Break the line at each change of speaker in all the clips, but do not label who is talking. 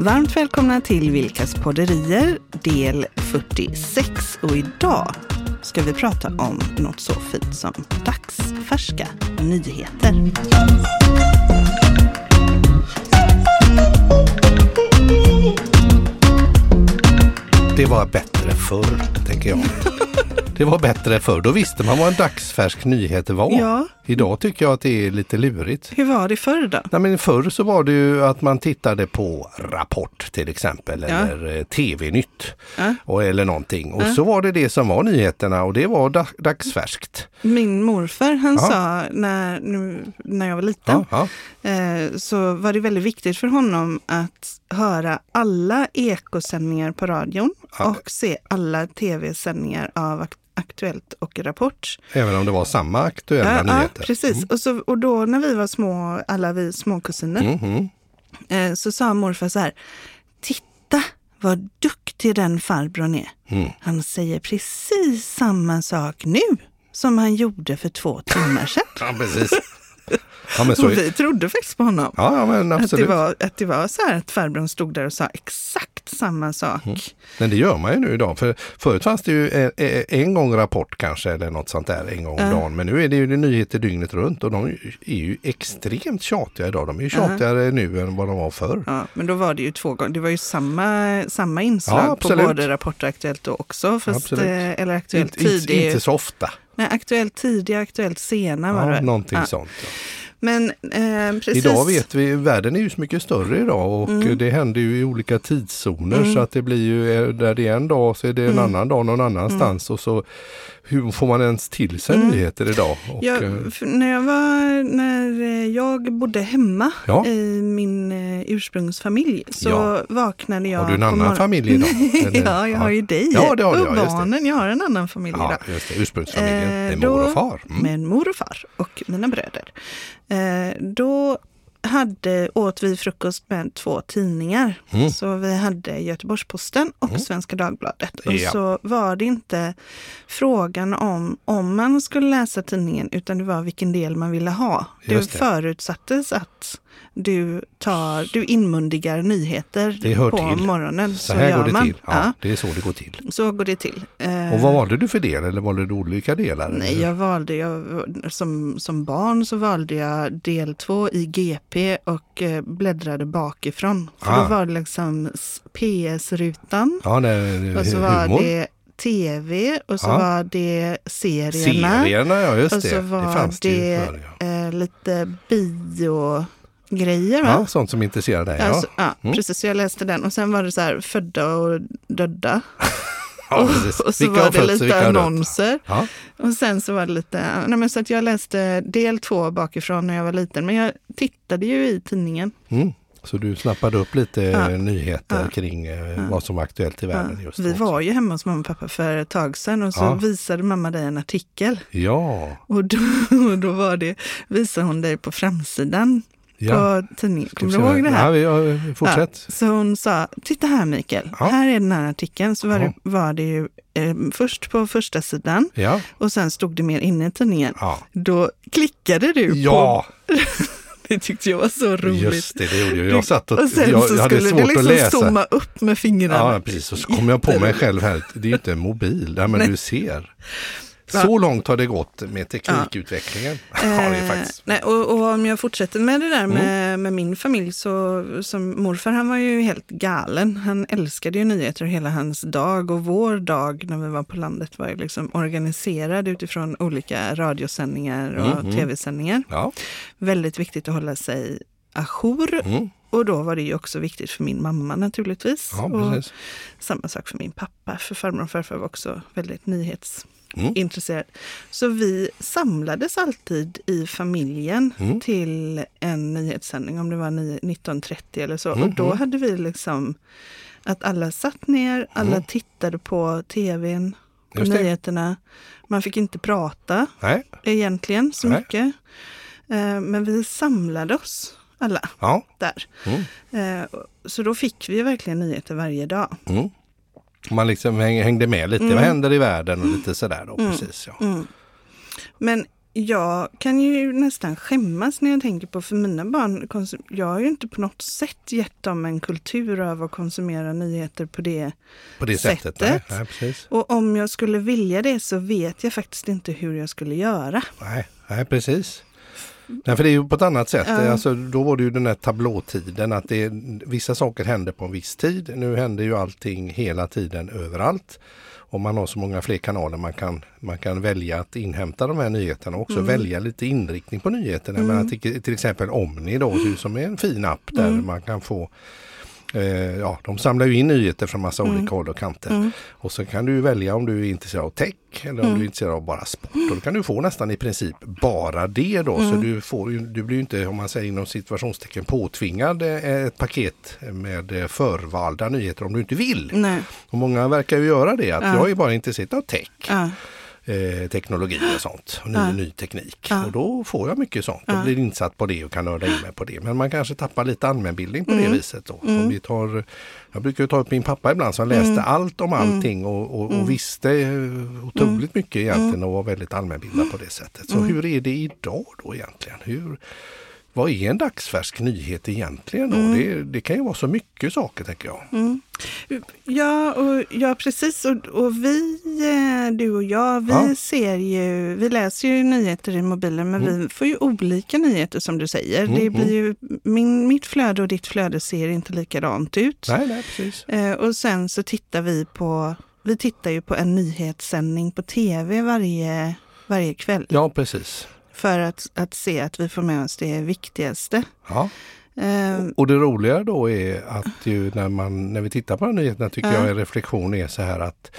Varmt välkomna till Vilkas podderier del 46 och idag ska vi prata om något så fint som dagsfärska nyheter.
Det var bättre förr, tänker jag. Det var bättre förr. Då visste man vad en dagsfärsk nyhet var.
Ja.
Idag tycker jag att det är lite lurigt.
Hur var det förr då?
Nej, men förr så var det ju att man tittade på Rapport till exempel
Ja.
eller eh, TV-nytt
Ja.
och, eller någonting. Och så var det det som var nyheterna och det var da- dagsfärskt.
Min morfar han
Ja.
sa när, nu, när jag var liten
Ja, ja.
eh, så var det väldigt viktigt för honom att höra alla ekosändningar på radion
Ja.
och se alla tv-sändningar av Aktuellt och Rapport.
Även om det var samma aktuella
Ja, ja,
nyheter.
precis. Och, så, och då när vi var små, alla vi småkusiner,
Mhm.
eh, så sa morfar så här, titta vad duktig den farbrorn är.
Mm.
Han säger precis samma sak nu som han gjorde för två timmar sedan.
Ja, precis. Ja, men så,
vi trodde faktiskt på honom.
ja, men
Att det,
absolut.
var, att det var så här att farbrorn stod där och sa exakt samma sak.
Mm. Men det gör man ju nu idag. För förut fanns det ju en, en gång Rapport kanske eller något sånt där en gång om
Ja.
dagen. Men nu är det ju nyheter dygnet runt och de är ju extremt tjatiga idag. De är ju tjatigare nu än vad de var förr.
Ja, men då var det ju två gånger. Det var ju samma, samma inslag
Ja,
på
absolut.
både Rapport och Aktuellt då också. Fast,
Absolut.
eh, eller Aktuellt
Inte, inte,
tidig.
inte så ofta.
Nej, Aktuellt tidig, Aktuellt sena var
Ja,
det.
någonting
Ja.
sånt. Ja.
Men eh, precis.
Idag vet vi, världen är ju så mycket större idag och
Mm.
det händer ju i olika tidszoner
Mm.
så att det blir ju, där det är en dag så är det en
Mm.
annan dag någon annanstans och så hur får man ens till sig
Mm.
nyheter idag? Och,
Jag,
eh,
när, jag var, när eh, jag bodde hemma
Ja.
i min eh, ursprungsfamilj så
Ja.
vaknade jag
har du en annan familj idag?
Ja, jag har ju dig
Ja, det har
och
ja, just det.
barnen. Jag har en annan familj
Ja,
idag.
just det. Ursprungsfamiljen.
Eh, då-
mor och far. Mm.
Med mor och far och mina bröder. Eh, då hade, åt vi frukost med två tidningar.
Mm.
Så vi hade Göteborgs-Posten och Svenska Dagbladet. Och
Ja.
så var det inte frågan om om man skulle läsa tidningen utan det var vilken del man ville ha. Det,
det.
förutsattes att du, tar, du inmundigar nyheter
Det
på
till.
morgonen.
Så här
gör
går det
man.
till. Ja, Det är så det går till.
Så går det till. Eh,
Och vad valde du för del eller valde du olika delar?
Nej, jag valde, jag, som, som barn så valde jag del två i GP och eh, bläddrade bakifrån. För
Ah.
då var det liksom PS-rutan
Ja, det,
och så
humor.
var det TV och så
Ja.
var det serierna.
Serierna, ja just
och
det.
så
det
var
fanns det,
det,
förr, ja.
eh, lite biogrejer. Va?
ja, sånt som intresserar dig. Ja.
Alltså, ja,
Mm.
precis. Så jag läste den och sen var det så här födda och döda.
Ja, precis.
Och så
Vilka
var det
fötts och
lite annonser.
Ja.
Och sen så var det lite, nej men så att jag läste del två bakifrån när jag var liten. Men jag tittade ju i tidningen.
Mm. Så du snappade upp lite
Ja.
nyheter
Ja.
kring eh, vad som var aktuellt i världen just
Vi
då.
var ju hemma hos mamma och pappa för ett tag sedan och så
Ja.
visade mamma dig en artikel.
Ja,
Och då, och då var det, visade hon dig på framsidan
ja.
på tidningen. Kommer
vi
du ihåg det
Ja,
här?
vi, ja, fortsätt.
Så hon sa, titta här Mikael,
Ja.
här är den här artikeln. Så var,
Ja.
det, var det ju eh, först på första sidan
Ja.
och sen stod det mer inne i tidningen.
Ja.
Då klickade du
Ja,
på, det tyckte jag var så roligt.
just det, det gjorde jag. Jag satt och,
Och sen
jag,
så
jag hade
skulle
svårt
du
att
liksom
läsa.
zooma upp med fingrarna.
Ja, precis. Och så kom jag på mig själv här, det är ju inte en mobil, ja, men
Nej.
du ser.
Va?
Så långt har det gått med teknikutvecklingen. Ja, det är
Eh,
faktiskt.
nej, och, och om jag fortsätter med det där
Mm.
med, med min familj så som morfar han var ju helt galen. Han älskade ju nyheter hela hans dag och vår dag när vi var på landet var ju liksom organiserad utifrån olika radiosändningar och
Mhm.
tv-sändningar.
Ja.
Väldigt viktigt att hålla sig ajour
Mm.
Och då var det ju också viktigt för min mamma naturligtvis.
Ja,
och samma sak för min pappa, för farmor och farfar var också väldigt
Mm.
intresserad. Så vi samlades alltid i familjen
Mm.
till en nyhetssändning, om det var ni- 19.30 eller så.
Mm,
Och då
mm.
hade vi liksom att alla satt ner, alla
Mm.
tittade på tvn, på
Just
nyheterna. Man fick inte prata
Nej,
egentligen så
Nej.
mycket. Eh, Men vi samlade oss alla
ja.
där.
Mm.
Eh, Så då fick vi verkligen nyheter varje dag.
Mm. Man liksom häng- hängde med lite,
Mm.
vad händer i världen och lite sådär då.
Mm.
Precis, ja.
Mm. Men jag kan ju nästan skämmas när jag tänker på, för mina barn, jag har ju inte på något sätt gett dem en kultur av att konsumera nyheter på det
På det sättet.
Sättet.
Nej, nej.
Och om jag skulle vilja det så vet jag faktiskt inte hur jag skulle göra.
Nej, nej precis. Nej, för det är ju på ett annat sätt.
Ja.
Alltså, då var det ju den här tablåtiden att det, vissa saker hände på en viss tid. Nu händer ju allting hela tiden överallt. Och man har så många fler kanaler man kan, man kan välja att inhämta de här nyheterna och också välja lite inriktning på nyheterna. Men till, till exempel Omni då, som är en fin app där man kan få Eh, ja, de samlar ju in nyheter från massa olika håll och kanter. Och så kan du välja om du är intresserad av tech eller om du är intresserad av bara sport. Och då kan du få nästan i princip bara det då. Så du, får, du blir ju inte, om man säger inom situationstecken, påtvingad eh, ett paket med eh, förvalda nyheter om du inte vill.
Nej.
Och många verkar ju göra det, att
Ja.
jag är bara intresserad av tech.
Ja.
Eh, teknologi och sånt, och ny,
Ja.
ny teknik.
Ja.
Och då får jag mycket sånt och
Ja.
blir insatt på det och kan nörda in mig på det. Men man kanske tappar lite allmänbildning på
Mm.
det viset. Då. Om vi tar, jag brukar ta upp min pappa ibland som läste
Mm.
allt om allting och, och, och visste eh, otroligt mycket
Mm.
egentligen och var väldigt allmänbildad på det sättet. Så hur är det idag då egentligen? Hur, vad är en dagsfärsk nyhet egentligen då?
Mm.
Det, det kan ju vara så mycket saker tänker jag.
Ja, och, ja precis. Och, och vi, eh, du och jag, vi
Ja.
ser ju, vi läser ju nyheter i mobilen, men vi får ju olika nyheter som du säger.
Mm,
Det blir ju, min, mitt flöde och ditt flöde ser inte likadant ut.
Nej, nej precis.
Eh, och sen så tittar vi på, vi tittar ju på en nyhetssändning på tv varje, varje kväll.
Ja, precis.
För att, att se att vi får med oss det viktigaste.
Ja.
Eh,
Och det roliga då är att ju när, man, när vi tittar på de här nyheterna tycker
Ja.
jag en reflektion är så här att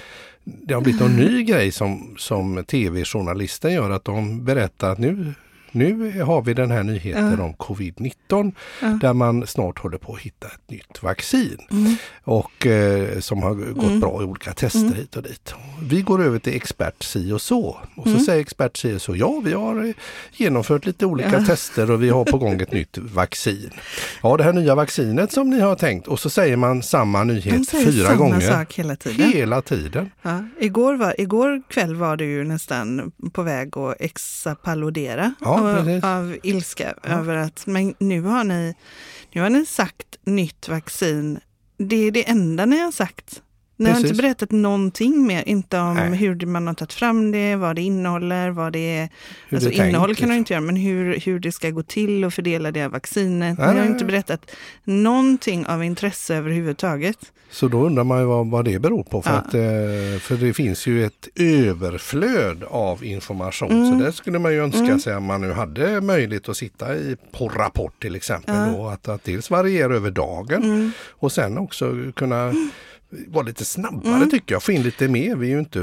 det har blivit en ny grej som, som tv-journalisten gör att de berättar att nu, nu har vi den här nyheten
Ja.
om covid-19
Ja.
där man snart håller på att hitta ett nytt vaccin.
Mm.
Och eh, som har gått
Mm.
bra i olika tester hit och dit. Vi går över till expert si och så. Och
Mm.
så säger expert si och så, ja vi har eh, genomfört lite olika
Ja.
tester och vi har på gång ett nytt vaccin. Ja det här nya vaccinet som ni har tänkt och så säger man samma nyhet fyra
samma
gånger.
sak hela tiden.
Hela tiden.
Ja, igår, var, igår kväll var du ju nästan på väg att exapalodera
Ja,
av, av ilska över att men nu har, ni, nu har ni sagt nytt vaccin. Det är det enda ni har sagt. Ni har
Precis.
inte berättat någonting mer, inte om
Nej.
hur man har tagit fram det, vad det innehåller, vad det är.
Hur
alltså
det är tänkt,
innehåll kan du
liksom.
inte göra, men hur, hur det ska gå till och fördela det här vaccinet.
Nej,
Ni har inte berättat någonting av intresse överhuvudtaget.
Så då undrar man ju vad, vad det beror på. För,
Ja.
att, eh, för det finns ju ett överflöd av information.
Mm.
Så där skulle man ju önska sig om man nu hade möjlighet att sitta i, på Rapport till exempel.
Ja.
Och att, att dels variera över dagen
Mm.
och sen också kunna vara lite snabbare tycker jag. Få in lite mer. Vi är ju inte,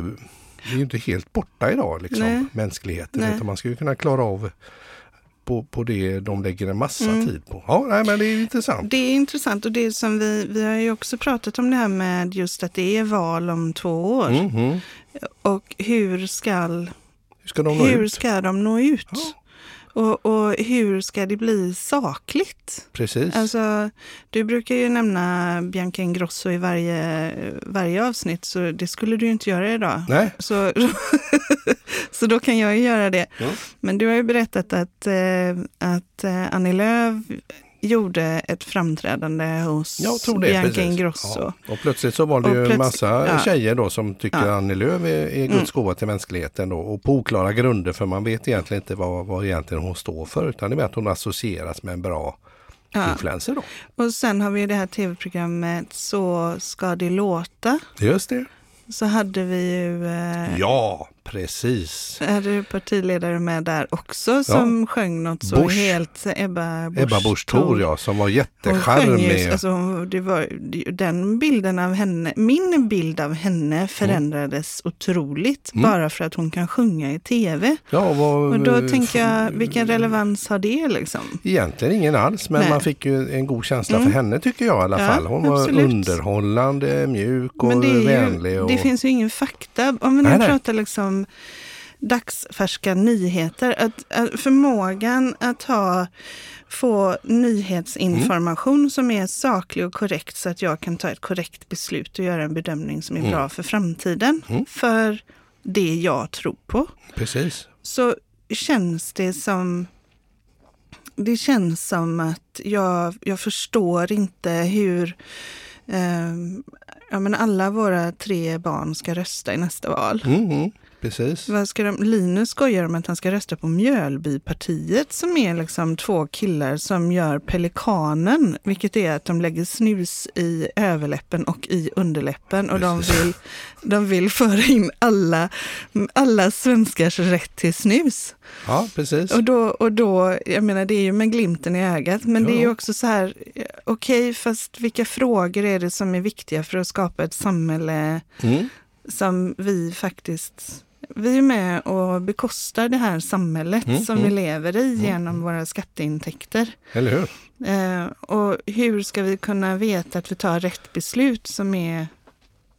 vi är inte helt borta idag, liksom,
Nej.
mänskligheten.
Nej.
Utan man ska ju kunna klara av på, på det de lägger en massa
Mm.
tid på. Ja, nej, men det är intressant.
Det är intressant och det som vi, vi har ju också pratat om det här med just att det är val om två år.
Mhm.
Och hur ska,
Hur ska de nå
hur
ut?
ska de nå ut?
Ja.
Och, och hur ska det bli sakligt?
Precis.
Alltså, du brukar ju nämna Bianca Ingrosso i varje, varje avsnitt, så det skulle du ju inte göra idag.
Nej,
Så, så då kan jag ju göra det.
Ja.
Men du har ju berättat att, eh, att eh, Annie Lööf gjorde ett framträdande hos
jag tror det.
Bianca
precis.
Ingrosso.
Ja. Och plötsligt så var det
Och
ju en massa
ja.
tjejer då som tycker
Ja. Mm.
Annie Lööf är, är Guds gåva till mänskligheten då, och på oklara grunder för man vet egentligen inte vad, vad egentligen hon står för utan det är att hon associeras med en bra
Ja.
influencer då.
Och sen har vi det här tv-programmet Så ska det låta.
Just det.
Så hade vi ju eh,
Ja, precis.
hade du partiledare med där också som sjöng något så
Busch.
helt Ebba Busch,
Ebba Busch Thor ja, som var jättecharmig.
alltså, det var, den bilden av henne, min bild av henne förändrades otroligt
Mm.
bara för att hon kan sjunga i tv.
Ja, vad,
Och då tänker jag, vilken relevans har det liksom?
Egentligen ingen alls, men
Nej.
man fick ju en god känsla
Mm.
för henne tycker jag i alla
Ja,
fall. Hon var
absolut.
underhållande, mjuk och
Men det, är
vänlig.
ju,
Och...
det finns ju ingen fakta. Om vi nu pratar liksom dagsfärska nyheter, att, att förmågan att ha, få nyhetsinformation som är saklig och korrekt så att jag kan ta ett korrekt beslut och göra en bedömning som är
Mm.
bra för framtiden.
Mm.
För det jag tror på.
Precis.
Så känns det som det känns som att jag, jag förstår inte hur eh, ja, men alla våra tre barn ska rösta i nästa val.
Mm, mm, precis.
Vad ska de, Linus skojar om att han ska rösta på Mjölbypartiet som är liksom två killar som gör pelikanen, vilket är att de lägger snus i överläppen och i underläppen och de vill, de vill föra in alla, alla svenskars rätt till snus.
Ja, precis.
Och då, och då, jag menar det är ju med glimten i ögat, men
Ja.
det är ju också så här, okej, fast vilka frågor är det som är viktiga för att skapa ett samhälle
Mm.
som vi faktiskt, vi är med och bekostar det här samhället
Mm,
som
mm.
vi lever i genom våra skatteintäkter.
Eller hur?
Eh, och hur ska vi kunna veta att vi tar rätt beslut som är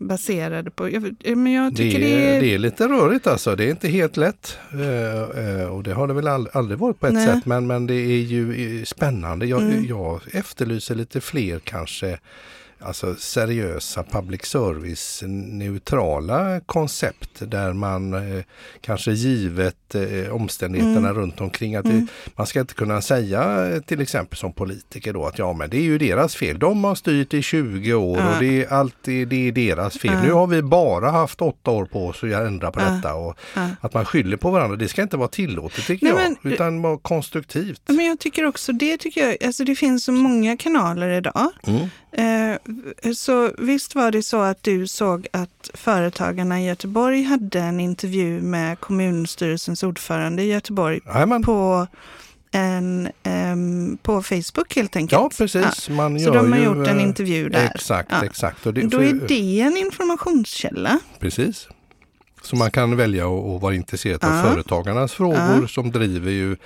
baserade på, jag, men jag
Det
tycker
är,
det är,
det är lite rörigt alltså. Det är inte helt lätt. Eh, eh, och det har det väl ald- aldrig varit på ett
Nej.
sätt. Men, men det är ju eh, spännande. Jag,
Mm.
jag efterlyser lite fler kanske alltså seriösa public service neutrala koncept där man eh, kanske givet eh, omständigheterna
Mm.
runt omkring att
Mm.
det, man ska inte kunna säga eh, till exempel som politiker då att ja men det är ju deras fel. De har styrt i 20 år
Ja.
och det är alltid det är deras fel.
Ja.
Nu har vi bara haft åtta år på oss att ändra på
Ja.
detta och att man skyller på varandra. Det ska inte vara tillåtet tycker
Nej,
jag,
men-
utan vara konstruktivt.
Men jag tycker också det, tycker jag, alltså det finns så många kanaler idag.
Mm.
Eh, så visst var det så att du såg att företagarna i Göteborg hade en intervju med kommunstyrelsens ordförande i Göteborg
Jajamän.
på, en, ehm, på Facebook helt enkelt.
Ja precis, man
Så
gör
de har
ju,
gjort en
eh,
intervju där.
Exakt,
Ja.
exakt. Och det,
Då är det en informationskälla.
Precis. Så man kan välja att vara intresserad av
Ja.
företagarnas frågor som driver ju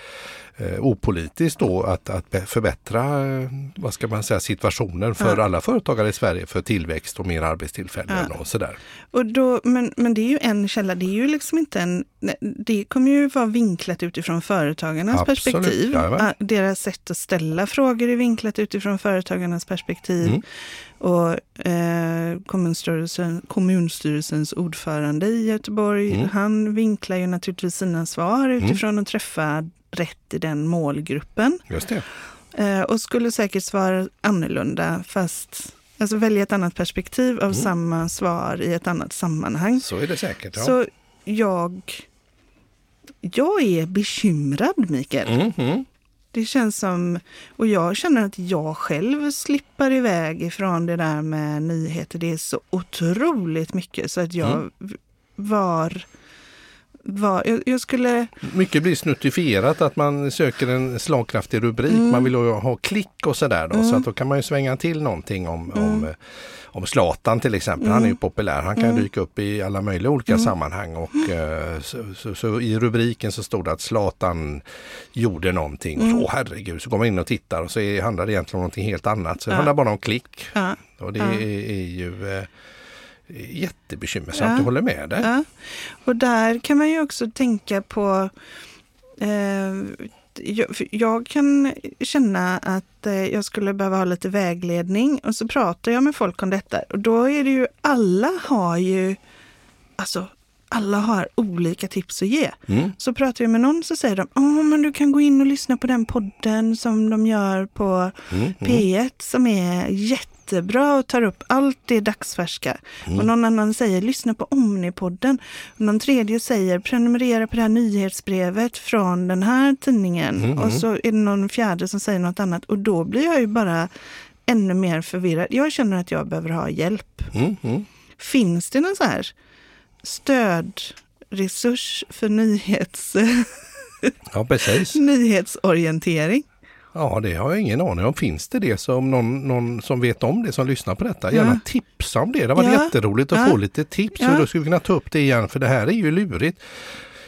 eh, opolitiskt då att, att förbättra eh, vad ska man säga, situationen för
Ja.
alla företagare i Sverige för tillväxt och mer arbetstillfällen
Ja.
och sådär.
Och då, men, men det är ju en källa, det är ju liksom inte en... Det kommer ju vara vinklat utifrån företagarnas
Absolut,
perspektiv. Ah, Deras sätt att ställa frågor är vinklat utifrån företagarnas perspektiv.
Mm.
Och eh, kommunstyrelsen, kommunstyrelsens ordförande i Göteborg,
Mm.
han vinklar ju naturligtvis sina svar utifrån att träffa rätt i den målgruppen.
Just det.
Eh, och skulle säkert svara annorlunda, fast alltså välja ett annat perspektiv av
Mm.
samma svar i ett annat sammanhang.
Så är det säkert. Ja.
Så jag, jag är bekymrad, Mikael.
Mm, mm.
Det känns som, och jag känner att jag själv slipper iväg ifrån det där med nyheter. Det är så otroligt mycket så att jag
Mm.
var, var jag, jag skulle,
Mycket blir snuttifierat att man söker en slagkraftig rubrik.
Mm.
Man vill ju ha klick och sådär då. Så
Mm.
att då kan man ju svänga till någonting om,
Mm.
om, eh, om Zlatan till exempel. Han är ju
Mm.
populär. Han kan
Mm.
dyka upp i alla möjliga olika
Mm.
sammanhang. Och, eh, så, så, så i rubriken så stod det att Zlatan gjorde någonting.
Mm.
Åh herregud, så går man in och tittar och så är, handlar det egentligen om någonting helt annat. Så det
Ja.
handlar bara om klick.
ja,
Och det
Ja.
är, är ju eh, jättebekymmersamt.
Ja.
Jag håller med dig.
ja. Och där kan man ju också tänka på eh, jag, jag kan känna att eh, jag skulle behöva ha lite vägledning och så pratar jag med folk om detta och då är det ju, alla har ju, alltså alla har olika tips att ge.
Mm.
Så pratar jag med någon så säger de, åh men du kan gå in och lyssna på den podden som de gör på
Mm. Mm.
P1 som är jättebra och tar upp allt det dagsfärska.
Mm.
Och någon annan säger lyssna på Omnipodden. Och någon tredje säger prenumerera på det här nyhetsbrevet från den här tidningen.
Mm,
Och
mm.
så är det någon fjärde som säger något annat. Och då blir jag ju bara ännu mer förvirrad. Jag känner att jag behöver ha hjälp. Finns det någon så här stödresurs för nyhets,
Ja precis.
nyhetsorientering?
Ja, det har jag ingen aning om. Finns det det som någon, någon som vet om det som lyssnar på detta? Gärna
Ja.
tipsa om det. Det var
Ja.
jätteroligt att
Ja.
få lite tips.
Ja.
För då skulle vi kunna ta upp det igen för det här är ju lurigt.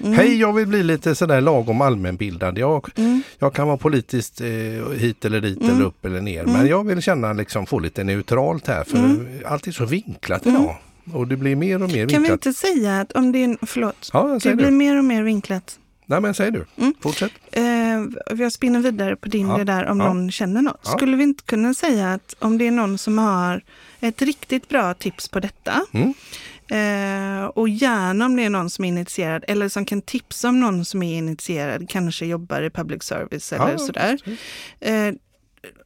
Mm.
Hej, jag vill bli lite sådär lagom allmänbildad. Jag,
Mm.
jag kan vara politiskt eh, hit eller dit
Mm.
eller upp eller ner. Men
Mm.
jag vill känna liksom få lite neutralt här för
Mm.
allt är så vinklat
Mm.
idag. Och det blir mer och mer
Kan vi
vinklat.
inte säga att om det är, förlåt,
Ja,
det blir mer och mer vinklat.
Nej men säg du,
Mm.
fortsätt.
Eh, jag spinner vidare på din
Ja,
det där om
ja.
någon känner något.
Ja.
Skulle vi inte kunna säga att om det är någon som har ett riktigt bra tips på detta
Mm.
eh, och gärna om det är någon som är initierad eller som kan tipsa om någon som är initierad, kanske jobbar i public service eller
Ja,
sådär. Eh,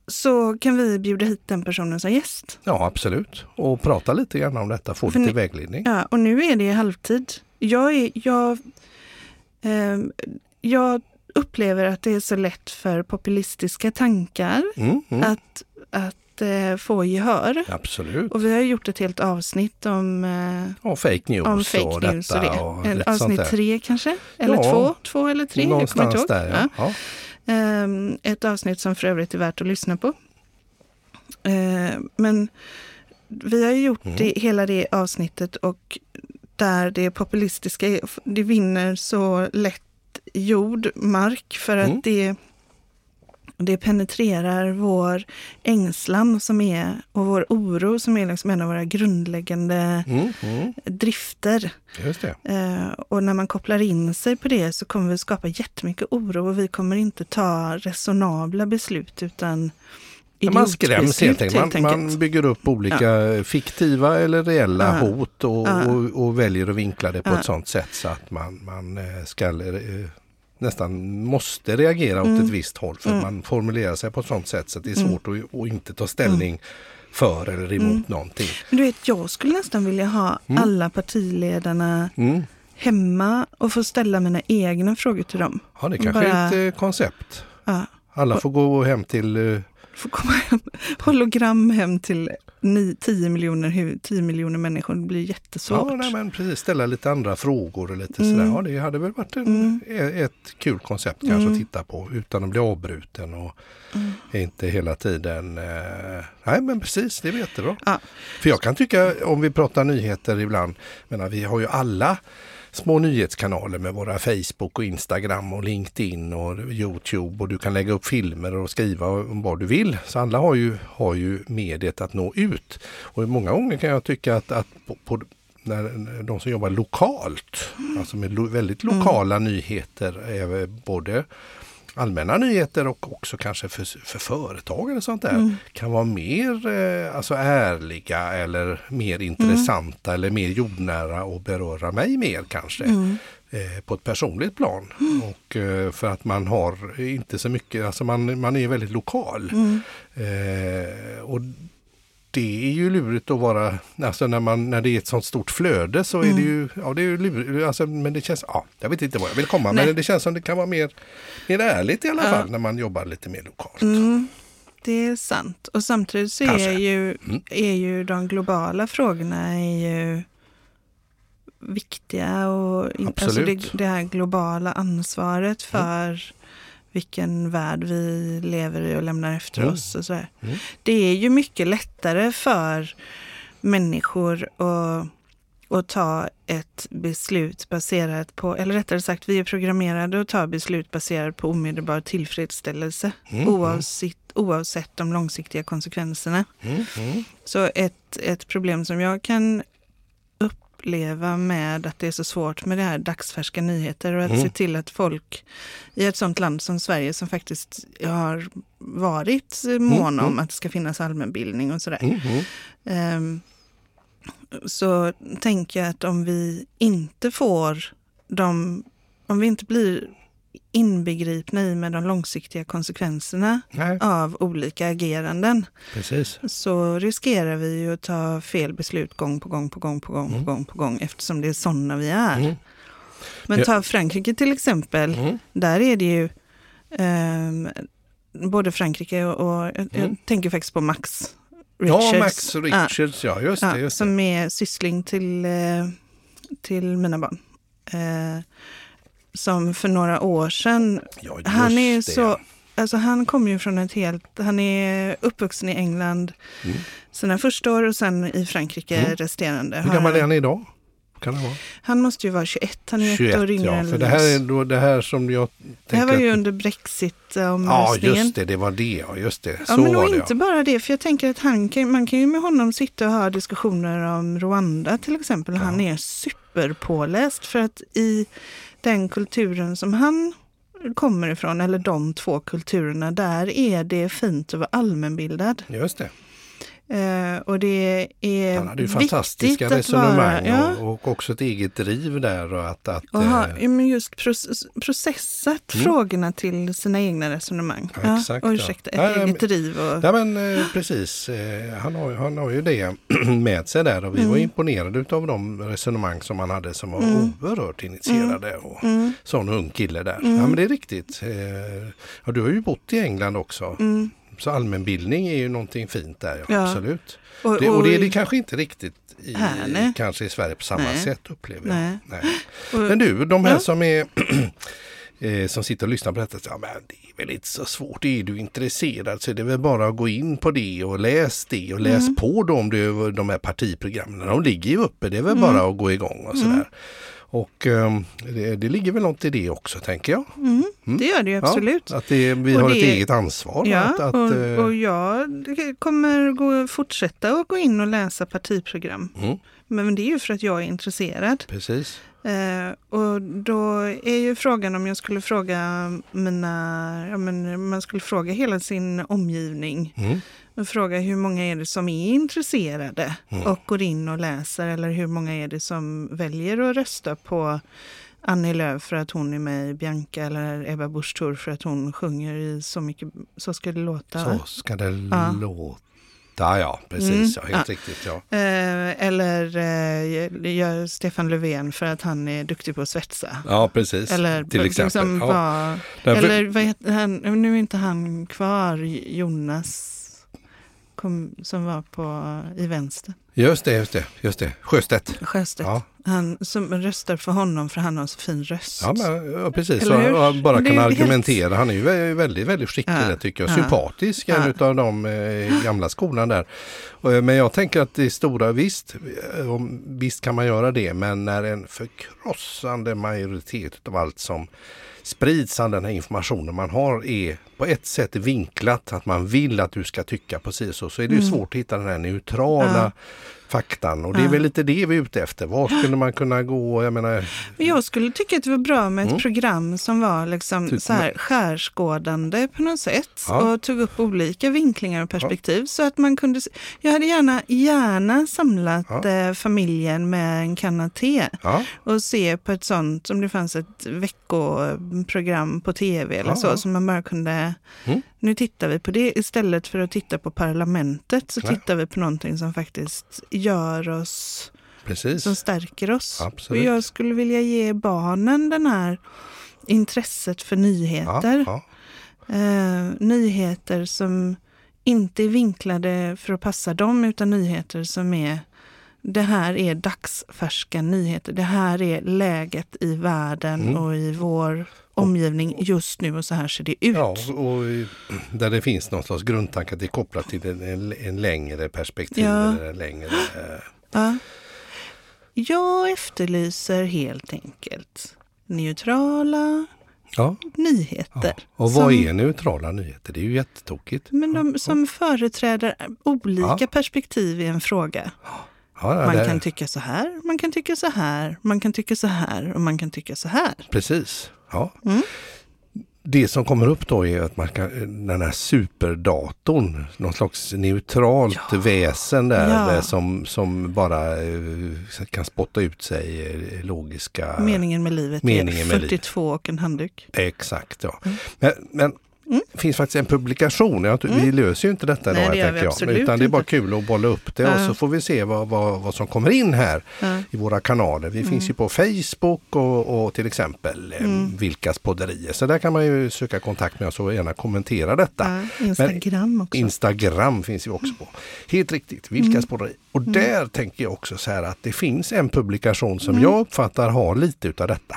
så kan vi bjuda hit den personen som gäst.
Ja absolut, och prata lite grann om detta, få
För
lite
ni-
vägledning.
Ja, och nu är det halvtid. Jag, är, jag, ehm, jag upplever att det är så lätt för populistiska tankar
Mm, mm.
att, att eh, få gehör.
Absolut.
Och vi har gjort ett helt avsnitt om, eh,
Och fake news,
om
och
fake news och
detta
det.
och
Eh,
lite sånt
avsnitt tre kanske? Eller
Ja.
två? Två eller tre? Jag kommer inte
Någonstans
ihåg.
där ja. ja.
Ehm, ett avsnitt som för övrigt är värt att lyssna på. Ehm, men vi har ju gjort
Mm.
det, hela det avsnittet och där det populistiska, det vinner så lätt jord, mark, för att
Mm.
det, det penetrerar vår ängslan som är, och vår oro som är liksom en av våra grundläggande
Mm, mm.
drifter. Eh, och när man kopplar in sig på det så kommer vi skapa jättemycket oro och vi kommer inte ta resonabla beslut utan
Ja, Man skräms helt enkelt. Man, man bygger upp olika fiktiva eller reella
Ja.
hot och,
Ja.
och, och väljer att vinkla det på
Ja.
ett sådant sätt så att man, man eh, ska eh, nästan måste reagera åt
Mm.
ett visst håll för
Mm.
man formulerar sig på ett sådant sätt så att det är
Mm.
svårt att, att inte ta ställning för eller emot
Mm.
någonting.
Men du vet, jag skulle nästan vilja ha
Mm.
alla partiledarna
Mm.
hemma och få ställa mina egna frågor till dem.
Ja, det kanske
Bara-
är ett eh, koncept.
Ja,
Alla får gå hem till eh,
få komma hem, hologram hem till ni, 10, miljoner, hu- 10 miljoner människor. Det blir jättesvårt.
Ja, nej, men precis, ställa lite andra frågor och lite
Mm.
sådär. Ja, det hade väl varit en,
Mm.
e- ett kul koncept kanske
Mm.
att titta på utan att bli avbruten och
Mm.
inte hela tiden... Eh, nej men precis, det är jättebra.
Ja.
För jag kan tycka, om vi pratar nyheter ibland, menar, vi har ju alla små nyhetskanaler med våra Facebook och Instagram och LinkedIn och Youtube och du kan lägga upp filmer och skriva om vad du vill. Så alla har ju, har ju mediet att nå ut. Och många gånger kan jag tycka att, att på, på när de som jobbar lokalt, alltså med lo, väldigt lokala nyheter, är både allmänna nyheter och också kanske för, för företag eller sånt där
Mm.
kan vara mer eh, alltså ärliga eller mer intressanta eller mer jordnära och beröra mig mer kanske
Mm.
eh, på ett personligt plan. Och eh, för att man har inte så mycket, alltså man, man är väldigt lokal.
Mm.
Eh, och det är ju lurigt att vara, alltså när, man, när det är ett sånt stort flöde så är det
Mm.
ju, ja det är ju lurigt, alltså, men det känns, ja, jag vet inte vad jag vill komma,
Nej.
men det känns som det kan vara mer, mer ärligt i alla
Ja.
fall när man jobbar lite mer lokalt.
Mm, det är sant. Och samtidigt så
Kanske.
är ju,
Mm.
är ju de globala frågorna är ju viktiga. Och alltså det, det här globala ansvaret för vilken värld vi lever i och lämnar efter
Mm.
oss. Och så.
Mm.
Det är ju mycket lättare för människor att, att ta ett beslut baserat på, eller rättare sagt vi är programmerade att ta beslut baserat på omedelbar tillfredsställelse
Mm,
oavsett, oavsett de långsiktiga konsekvenserna.
Mm, mm,
Så ett, ett problem som jag kan uppleva med att det är så svårt med det här dagsfärska nyheter och att
Mm.
se till att folk i ett sånt land som Sverige som faktiskt har varit måna om
mm.
att det ska finnas allmänbildning och sådär.
mm, mm.
Ehm, så tänker jag att om vi inte får de, om vi inte blir inbegripna i med de långsiktiga konsekvenserna
Nej,
av olika ageranden
precis.
så riskerar vi ju att ta fel beslut gång på gång på gång på gång
Mm.
på gång på gång eftersom det är sådana vi är.
Mm,
Men
Ja.
ta Frankrike till exempel,
mm,
där är det ju ehm, både Frankrike och, och jag,
Mm.
tänker faktiskt på Max Richards.
Ja, Max Richards, ja, just det.
Ja,
Just det.
som är syssling till, eh, till mina barn. Eh, som för några år sedan,
Ja,
han är
det.
så, alltså han kommer ju från ett helt, han är uppvuxen i England
Mm.
sina första år och sen i Frankrike
Mm.
resterande.
Hur gammal är
han-
idag? kan det vara?
Han måste ju vara 21, han är
21
ett år yngre
ja, för det här är då det här som jag
Det här var ju under
Ja,
Brexit-omröstningen.
just det, det var det. Ja, just det.
Ja,
Så
men
var
och
det.
inte
ja.
bara det, för jag tänker att han kan, man kan ju med honom sitta och ha diskussioner om Rwanda till exempel. Han är superpåläst för att i den kulturen som han kommer ifrån, eller de två kulturerna, där är det fint att vara allmänbildad.
Just det.
Eh, och det är
Han hade ju fantastiska resonemang
vara, ja,
och, och också ett eget driv där. Och att, att,
och ha,
eh,
ja, men just process, processat frågorna till sina egna resonemang.
Mm. Ja, exakt,
och
ja.
ursäkta, ett
ja,
eget driv. Och,
Ja men eh, precis, eh, han, har, han har ju det med sig där och vi
Mm.
var imponerade av de resonemang som han hade som var
Mm.
oerhört initierade. Och Sån ung kille där.
Mm.
Ja men det är riktigt. Eh, ja, du har ju bott i England också.
Mm.
Så allmänbildning är ju någonting fint där, ja,
Ja.
absolut.
och,
Det, och det är
och-
det kanske inte riktigt i,
Här,
kanske i Sverige på samma
Nej.
sätt upplever jag.
Nej.
Nej.
och-
Men du, de här
Ja.
som är eh, som sitter och lyssnar på detta, ja, men det är väl inte så svårt. Är du intresserad så är det väl bara att gå in på det och läs det och läs
Mm.
på dem, det, de här partiprogrammen. De ligger ju uppe, det är väl
Mm.
bara att gå igång och sådär. Och ehm, det, det ligger väl något i det också tänker jag.
Mm, det gör det ju absolut.
Ja, att det, vi
Och
har ett
det-
eget ansvar.
Ja,
att, att,
och,
eh,
och jag kommer gå, fortsätta att gå in och läsa partiprogram.
mm,
Men det är ju för att jag är intresserad.
precis.
Eh, och då är ju frågan om jag skulle fråga mina, ja men man skulle fråga hela sin omgivning.
Mm,
Och fråga hur många är det som är intresserade
Mm.
och går in och läser. Eller hur många är det som väljer att rösta på Annie Lööf för att hon är med i Bianca eller Ebba Busch för att hon sjunger i Så mycket, så ska det låta.
så ska det
Ja.
låta. Ja, precis.
Mm,
Ja, helt
ja.
riktigt. Ja.
Eh, eller eh, gör Stefan Löfven för att han är duktig på att svetsa.
ja, precis.
Eller
Till exempel.
liksom
ja.
vara-
Därför-
eller vad heter han, nu är inte han kvar, Jonas kom, som var på, i vänster.
Just det, just det, just det. Sjöstedt.
Sjöstedt.
Ja.
Han som röstar för honom för han har så fin röst.
Ja, men, ja precis. Och han bara kan
ju helt-
argumentera. Han är ju vä- väldigt, väldigt skicklig
Ja,
där, tycker jag.
ja.
Sympatisk, en
Ja.
utav de eh, gamla skolan där. Eh, Men jag tänker att det stora, visst, eh, visst kan man göra det, men när en förkrossande majoritet av allt som sprids av den här informationen man har är på ett sätt vinklat att man vill att du ska tycka precis så, så är det
Mm.
svårt att hitta den här neutrala
Ja.
Faktan. Och det är
Ja.
väl lite det vi är ute efter. Var skulle man kunna gå? Jag menar,
Men jag skulle tycka att det var bra med ett
Mm.
program som var liksom
Typ
så här skärskådande på något sätt
Ja.
och tog upp olika vinklingar och perspektiv så att man kunde... Jag hade gärna, gärna samlat
Ja.
eh, familjen med en kanna te
ja,
och se på ett sånt, om det fanns ett veckoprogram på tv eller
Ja,
så,
ja.
som man bara kunde...
Mm.
Nu tittar vi på det istället för att titta på parlamentet så
Nej.
tittar vi på någonting som faktiskt gör oss
precis.
som stärker oss.
Absolut.
Och jag skulle vilja ge barnen den här intresset för nyheter.
Ja,
Eh, nyheter som inte är vinklade för att passa dem, utan nyheter som är det här är dagsfärska nyheter. Det här är läget i världen
Mm.
och i vår omgivning just nu och så här ser det ut.
ja, och där det finns någon slags grundtanke att det är kopplat till en, en, längre perspektiv.
Ja.
Eller längre, eh,
Ja. Jag efterlyser helt enkelt neutrala
ja,
nyheter.
ja. Och vad
som-
är neutrala nyheter? Det är ju jättetokigt.
Men de som företräder olika perspektiv i en fråga.
Ja,
Man
det,
kan tycka så här, man kan tycka så här, man kan tycka så här och man kan tycka så här.
Precis. Ja.
Mm.
Det som kommer upp då är att man kan, den här superdatorn, någon slags neutralt
Ja.
väsen där
Ja.
eh, som, som bara eh, kan spotta ut sig eh, logiska...
Meningen med livet
Meningen
är
med
42 och en handduk.
Exakt, ja.
Mm.
Men, men
Mm.
det finns faktiskt en publikation. Jag, tror- Vi löser ju inte detta
Nej,
idag,
det vi
tänker jag. Utan det är bara kul att bolla upp det och
Ja.
så får vi se vad, vad, vad som kommer in här
Ja.
i våra kanaler. Vi
Mm.
finns ju på Facebook och, och till exempel eh,
Mm.
Vilkas podderier. Så där kan man ju söka kontakt med oss och gärna kommentera detta.
Ja, Instagram också.
Instagram finns ju också på. Helt riktigt, Vilkas
Mm.
podderi. Och där tänker jag också så här att det finns en publikation som
Mm.
jag uppfattar har lite utav detta.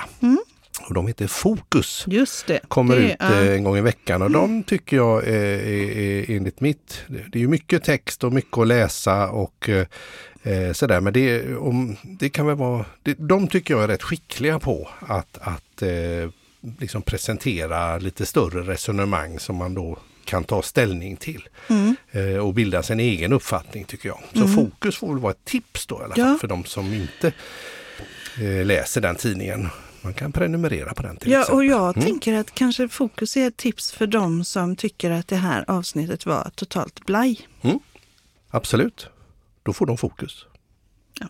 Mm.
Och de heter Fokus
Just det.
kommer
det,
ut
ja.
eh, en gång i veckan och de tycker jag är, är, är enligt mitt, det är ju mycket text och mycket att läsa och eh, Eh, sådär, men det, om, det kan väl vara, det, de tycker jag är rätt skickliga på att, att eh, liksom presentera lite större resonemang som man då kan ta ställning till.
Mm.
Eh, och bilda sin egen uppfattning tycker jag. Så
Mm.
fokus får väl vara ett tips då i alla
Ja.
fall för de som inte eh, läser den tidningen. Man kan prenumerera på den till
Ja,
exempel.
och jag
Mm.
tänker att kanske fokus är ett tips för de som tycker att det här avsnittet var totalt blaj.
Absolut, då får de fokus.
Ja.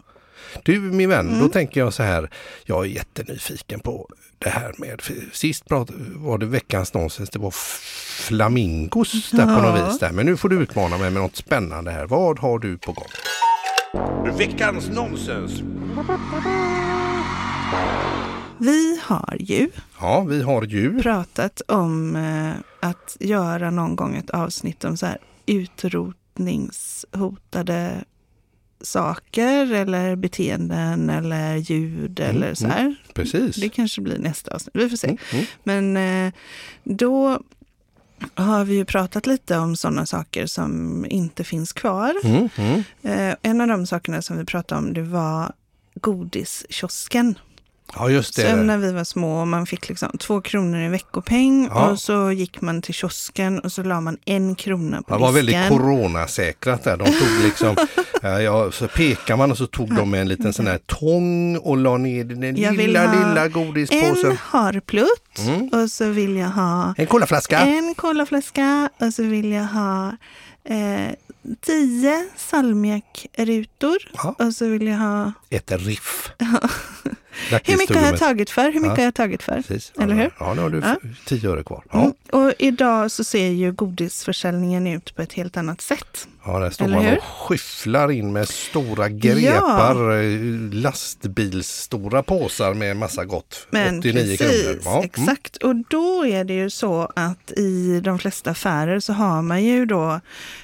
Du min vän,
Mm.
då tänker jag så här. Jag är jättenyfiken på det här med, sist prat, var det veckans nonsens, det var flamingos där på
Ja.
något vis. Där. Men nu får du utmana mig med något spännande här. Vad har du på gång? Veckans nonsens!
Vi har ju
Ja, vi har djur.
pratat om eh, att göra någon gång ett avsnitt om så här utrotningshotade saker eller beteenden eller ljud
Mm,
eller så här.
Precis.
Det kanske blir nästa avsnitt, vi får se.
Mm, mm.
Men eh, då har vi ju pratat lite om sådana saker som inte finns kvar.
Mm, mm.
Eh, en av de sakerna som vi pratade om det var godiskiosken.
Ja, just det.
Sen när vi var små och man fick liksom två kronor i veckopeng
Ja.
och så gick man till kiosken och så la man en krona på
Det var väldigt
disken.
coronasäkrat där. De tog liksom, ja, så pekar man och så tog de med en liten sån här tång och la ner den
Jag
lilla, lilla godispåsen.
En harplutt
Mm.
och så vill jag ha
En colaflaska.
en colaflaska och så vill jag ha eh, tio salmiakrutor och så vill jag ha...
Ett riff.
Hur mycket har jag tagit för? Hur mycket
Ja.
har jag tagit för?
Precis.
Eller hur?
Ja, nu har du
Ja.
tio öre kvar. Ja,
Mm. Och idag så ser ju godisförsäljningen ut på ett helt annat sätt.
ja där står
Eller
man
hur?
och skyfflar in med stora grepar, eh, lastbilsstora påsar med massa gott.
Men
89
precis,
kronor. Ja, mm.
exakt. Och då är det ju så att i de flesta affärer så har man ju då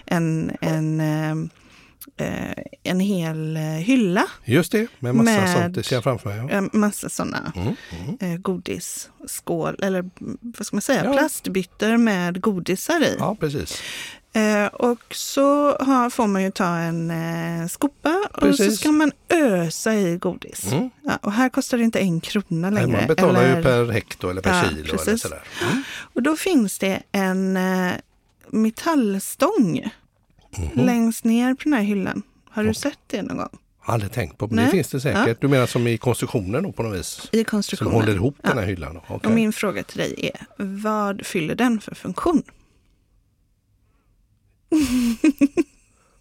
en, en, eh, en hel eh, hylla,
Just det, med massa
Med-
sånt. Det ser jag framför mig. Ja.
massa sådana
Mm, mm.
eh, godisskål, eller vad ska man säga,
Ja.
plastbyttor med godisar i.
ja, precis.
Eh, och så har, får man ju ta en eh, skopa och så
Precis.
ska man ösa i godis.
Mm.
Ja, och här kostar det inte en krona
Nej,
längre.
man betalar
eller-
ju per hekto eller per
Ja,
kilo. Eller sådär. Mm.
Och då finns det en eh, metallstång
Mhm.
längst ner på den här hyllan. Har du sett det någon gång?
Aldrig tänkt på, men
Nej.
det finns det säkert. Du menar som i konstruktionen då på något vis?
I
Som
konstruktionen.
håller ihop
Ja.
den här hyllan? Då. Okej.
Och min fråga till dig är, vad fyller den för funktion?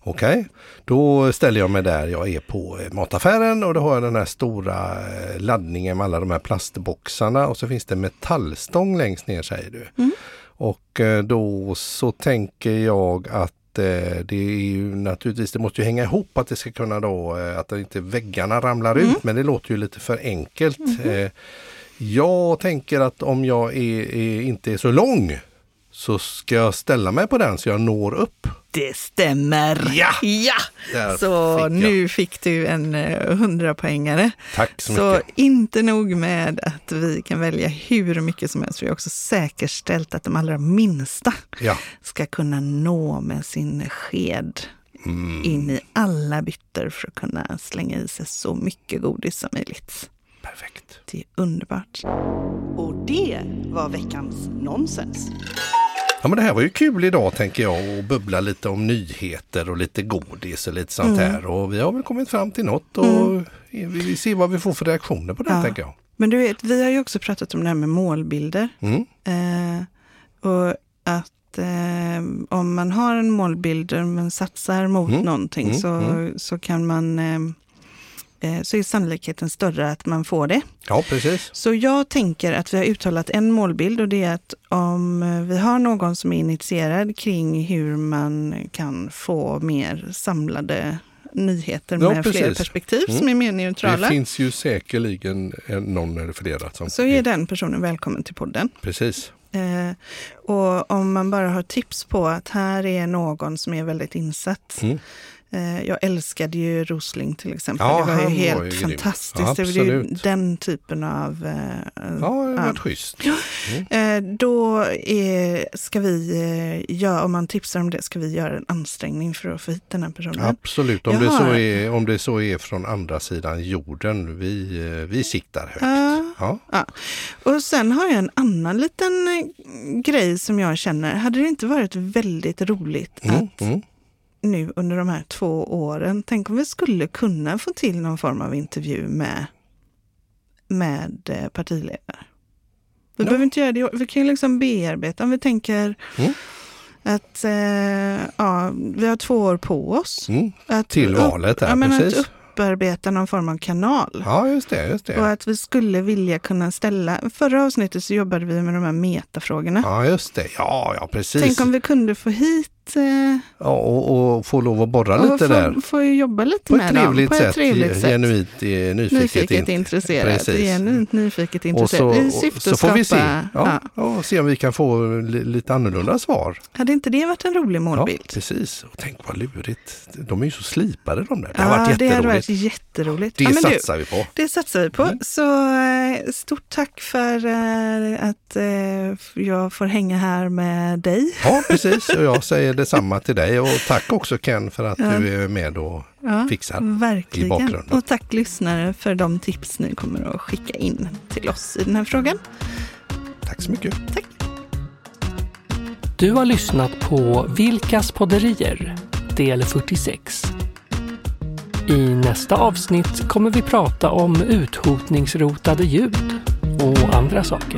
Okej, då ställer jag mig där jag är på eh, mataffären och då har jag den här stora eh, laddningen med alla de här plastboxarna och så finns det metallstång längst ner säger du.
Mm.
Och eh, då så tänker jag att eh, det är ju naturligtvis, det måste ju hänga ihop att det ska kunna då, eh, att inte väggarna ramlar
Mm.
ut men det låter ju lite för enkelt. Eh, Jag tänker att om jag är, är, inte är så lång så ska jag ställa mig på den så jag når upp.
Det stämmer!
Ja!
ja!
Där
Så
fick
nu fick du en eh, hundrapoängare.
Tack så,
Så
mycket.
inte nog med att vi kan välja hur mycket som helst, vi har också säkerställt att de allra minsta
Ja.
ska kunna nå med sin sked
Mm.
in i alla byttor för att kunna slänga i sig så mycket godis som möjligt.
Perfekt.
Det är underbart. Och det var veckans nonsens.
Ja men det här var ju kul idag tänker jag och bubbla lite om nyheter och lite godis och lite sånt
Mm.
här. Och vi har väl kommit fram till något och vi vill se vad vi får för reaktioner på det
Ja.
tänker jag.
Men du vet, vi har ju också pratat om det här med målbilder.
Mm.
Eh, och att eh, om man har en målbild och man satsar mot
Mm,
någonting
mm,
så,
mm.
så kan man eh, så är sannolikheten större att man får det.
Ja precis.
Så jag tänker att vi har uttalat en målbild och det är att om eh, vi har någon som är initierad kring hur man kan få mer samlade nyheter
Ja,
med fler
precis.
perspektiv
Mm.
som är mer
Det
neutrala,
finns ju säkerligen en- någon eller flera som...
så är den personen välkommen till podden.
Precis.
Eh, och om man bara har tips på att här är någon som är väldigt insatt
Mm.
Eh, jag älskade ju Rosling till exempel.
Ja,
det var ju helt
var ju
fantastiskt. det var ju den typen av... eh,
Ja, det har
ja.
schysst.
Eh, Då är, ska vi, eh, göra, om man tipsar om det, ska vi göra en ansträngning för att få hit den här personen.
Absolut, om
Jag
det, så är, om det så är från andra sidan jorden. Vi, eh, vi siktar högt.
Ja.
Ja.
Och sen har jag en annan liten eh, grej som jag känner, hade det inte varit väldigt roligt
Mm,
att
mm.
Nu under de här två åren, tänk om vi skulle kunna få till någon form av intervju med, med eh, partiledare. Vi
Ja.
behöver inte göra det, vi kan ju liksom bearbeta, om vi tänker
Mm.
att eh, ja, vi har två år på oss.
Mm.
Att
Till
upp-
valet här,
ja, men
precis.
Att upparbeta någon form av kanal.
Ja, just det. Just
Och
det.
att vi skulle vilja kunna ställa, förra avsnittet så jobbade vi med de här metafrågorna.
Ja, just det. Ja, ja precis.
Tänk om vi kunde få hit eh,
Ja, och, och få lov att borra
och
lite
få,
där.
få jobba lite med dem. På ett trevligt sätt.
Genuint eh, nyfiket.
Nyfiket
in-
intresserad.
Precis.
Genuint nyfiket
Och
intresserad.
så,
I
och,
syfte
så
att
får vi se.
skapa-
Ja,
ja.
ja. se om vi kan få li, lite annorlunda svar.
Hade inte det varit en rolig
Ja,
målbild?
precis. Och tänk vad lurigt. De är ju så slipade de där. Det har
Ja,
varit
det hade varit
jätteroligt.
jätteroligt.
Det
ja, men du,
satsar vi på.
det satsar vi på.
Mm.
Så eh, stort tack för att jag får hänga här med dig.
Ja, precis. Och jag säger detsamma till dig. Och tack också Ken för att
Ja.
du är med och
Ja,
fixar.
Verkligen.
i bakgrunden.
Och tack lyssnare för de tips ni kommer att skicka in till oss i den här frågan.
Tack så mycket.
Tack.
Du har lyssnat på Vilkas podderier, del 46. I nästa avsnitt kommer vi prata om uthotningsrotade ljud och andra saker.